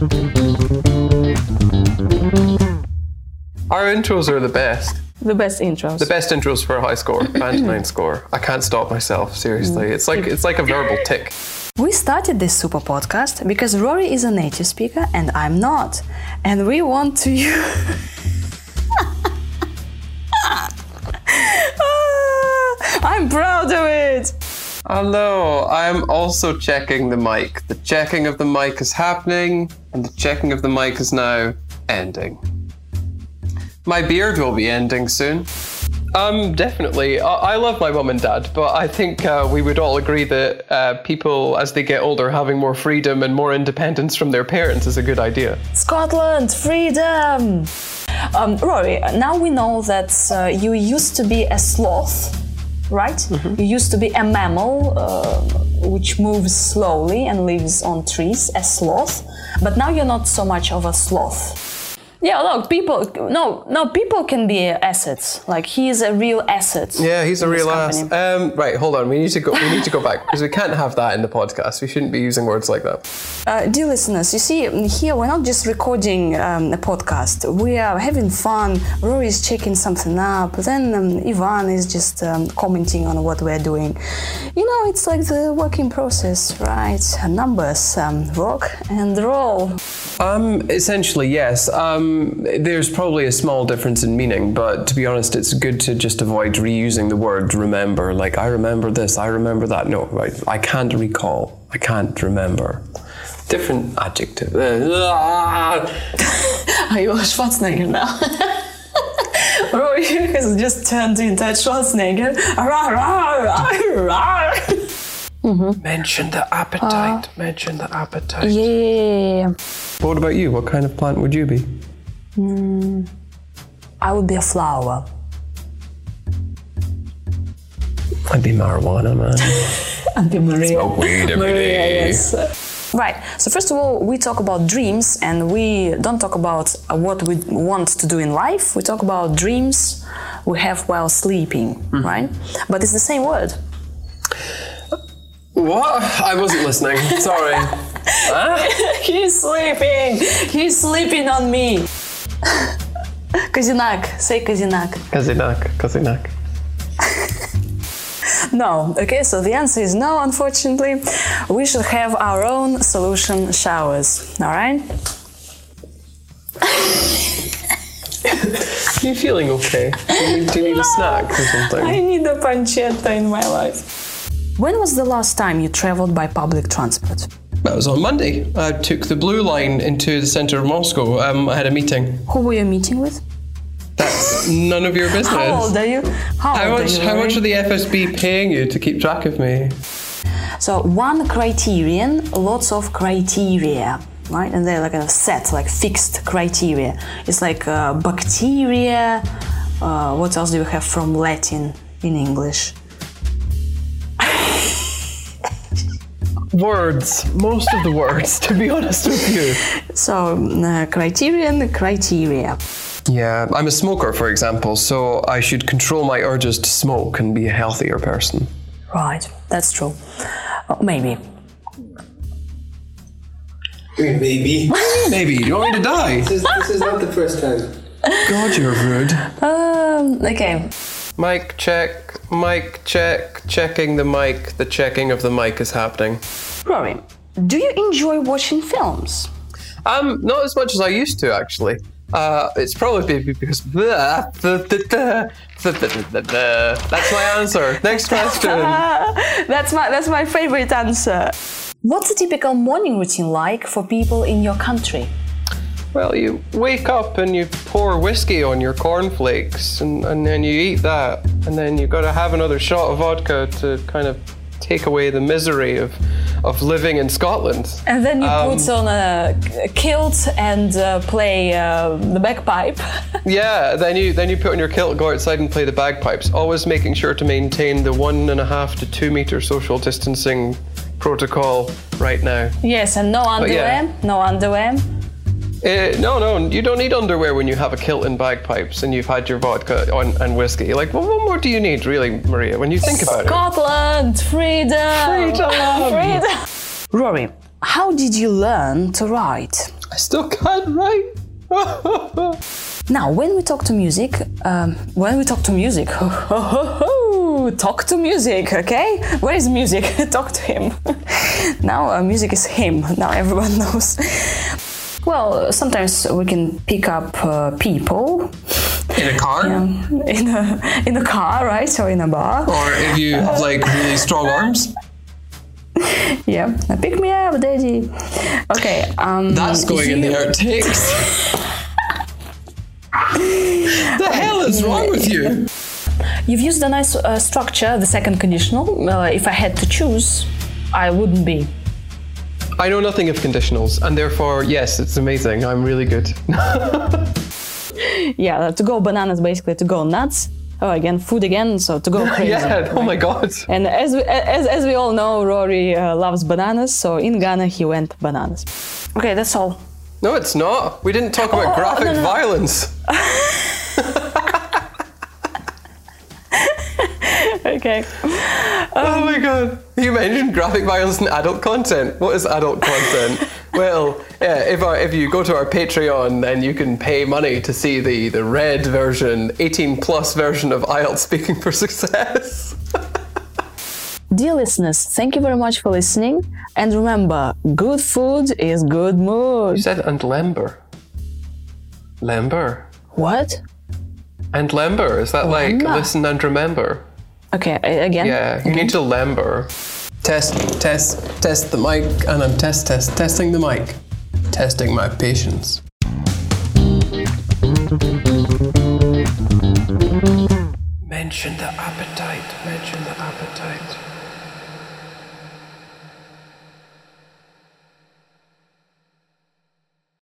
Our intros are the best. The best intros. The best intros for a high score, 99 score. I can't stop myself, seriously. It's like it's like a verbal tic. We started this super podcast because Rory is a native speaker and I'm not. And we want to use. Ah, I'm proud of it! Hello, I'm also checking the mic. The checking of the mic is happening, and the checking of the mic is now ending. My beard will be ending soon. Um, definitely. I, I love my mum and dad, but I think uh, we would all agree that uh, people, as they get older, having more freedom and more independence from their parents is a good idea. Scotland, freedom! Um, Rory, now we know that uh, you used to be a sloth, right? You used to be a mammal uh, which moves slowly and lives on trees, a sloth, but now you're not so much of a sloth. Yeah, look, people. No, no, people can be assets. Like he is a real asset. Yeah, he's a real ass. Um, right, hold on. We need to go. We need to go back because we can't have that in the podcast. We shouldn't be using words like that. Uh, dear listeners, you see, here we're not just recording um, a podcast. We are having fun. Rory is checking something up. Then um, Ivan is just um, commenting on what we're doing. You know, it's like the working process, right? Numbers, um, rock and roll. Um, essentially, yes. Um, there's probably a small difference in meaning, but to be honest, it's good to just avoid reusing the word remember. Like, I remember this, I remember that. No, right. I can't recall. I can't remember. Different adjective. Are you a Schwarzenegger now? Rory has just turned into Schwarzenegger. Rawr. Mention the appetite. Mention the appetite. Yeah. What about you? What kind of plant would you be? I would be a flower. I'd be marijuana, man. I'd be Maria. Smoke weed every Maria, day. yes. Right. So first of all, we talk about dreams, and we don't talk about uh, what we want to do in life. We talk about dreams we have while sleeping, Mm-hmm. right? But it's the same word. What? I wasn't listening. Sorry. He's sleeping. He's sleeping on me. Kazinak. Say Kazinak. Kazinak. Kazinak. No. Okay. So the answer is no. Unfortunately, we should have our own solution showers. All right. Are you feeling okay? Do you need, do you need a snack or something? I need a pancetta in my life. When was the last time you traveled by public transport? That was on Monday. I took the blue line into the centre of Moscow. Um, I had a meeting. Who were you meeting with? That's none of your business. How old are you? How, How old much? are you? How much are the FSB paying you to keep track of me? So one criterion, lots of criteria, right? And they're like a set, like fixed criteria. It's like uh, bacteria. Uh, what else do we have from Latin in English? Words. Most of the words, to be honest with you. So uh, criterion, criteria. Yeah, I'm a smoker, for example, so I should control my urges to smoke and be a healthier person. Right, that's true. Uh, maybe. Maybe. Maybe. You want me to die? This is, this is not the first time. God, you're rude. Um, okay. Mic check. Mic check. Checking the mic. The checking of the mic is happening. Rory, do you enjoy watching films? Um, not as much as I used to, actually. Uh, it's probably because that's my answer. Next question. that's my that's my favorite answer. What's a typical morning routine like for people in your country? Well, you wake up and you pour whiskey on your cornflakes, and, and then you eat that, and then you've got to have another shot of vodka to kind of take away the misery of of living in Scotland. And then you Um, put on a, a kilt and uh, play uh, the bagpipe. Yeah, then you then you put on your kilt, go outside and play the bagpipes. Always making sure to maintain the one and a half to two meter social distancing protocol right now. yes, and no underwear. yeah. No underwear. Uh, no, no, you don't need underwear when you have a kilt and bagpipes and you've had your vodka on, and whiskey. Like, well, what more do you need, really, Maria? When you think about it. Scotland, freedom, Freedom. freedom. Rory, how did you learn to write? I still can't write. Now, when we talk to music, um, when we talk to music, talk to music, okay? Where is music? talk to him. now, uh, music is him. Now everyone knows. Well, sometimes we can pick up uh, people In a car? um, in a in a car, right, or in a bar. Or if you have like really strong arms? Yeah, pick me up, daddy. Okay. Um, That's going in the outtakes. the hell is wrong with you? You've used a nice uh, structure, the second conditional. Uh, if I had to choose, I wouldn't be. I know nothing of conditionals, and therefore, yes, it's amazing. I'm really good. Yeah, to go bananas basically to go nuts. Oh, again, food again, so to go crazy. yeah, oh my god. And as we, as, as we all know, Rory uh, loves bananas, so in Ghana he went bananas. Okay, that's all. No, it's not. We didn't talk about Oh, oh, graphic no, no, no. violence. Okay. oh my um, god. You mentioned graphic violence and adult content. What is adult content? well, yeah, if, our, if you go to our Patreon, then you can pay money to see the, the red version, 18 plus version of IELTS Speaking for Success. Dear listeners, thank you very much for listening. And remember, good food is good mood. You said and lember. Lember. What? And lember. Is that like listen and remember? Okay, again. Yeah, you need to lember. Test, test, test the mic, and I'm test, test, testing the mic. Testing my patience. Mention the appetite, mention the appetite.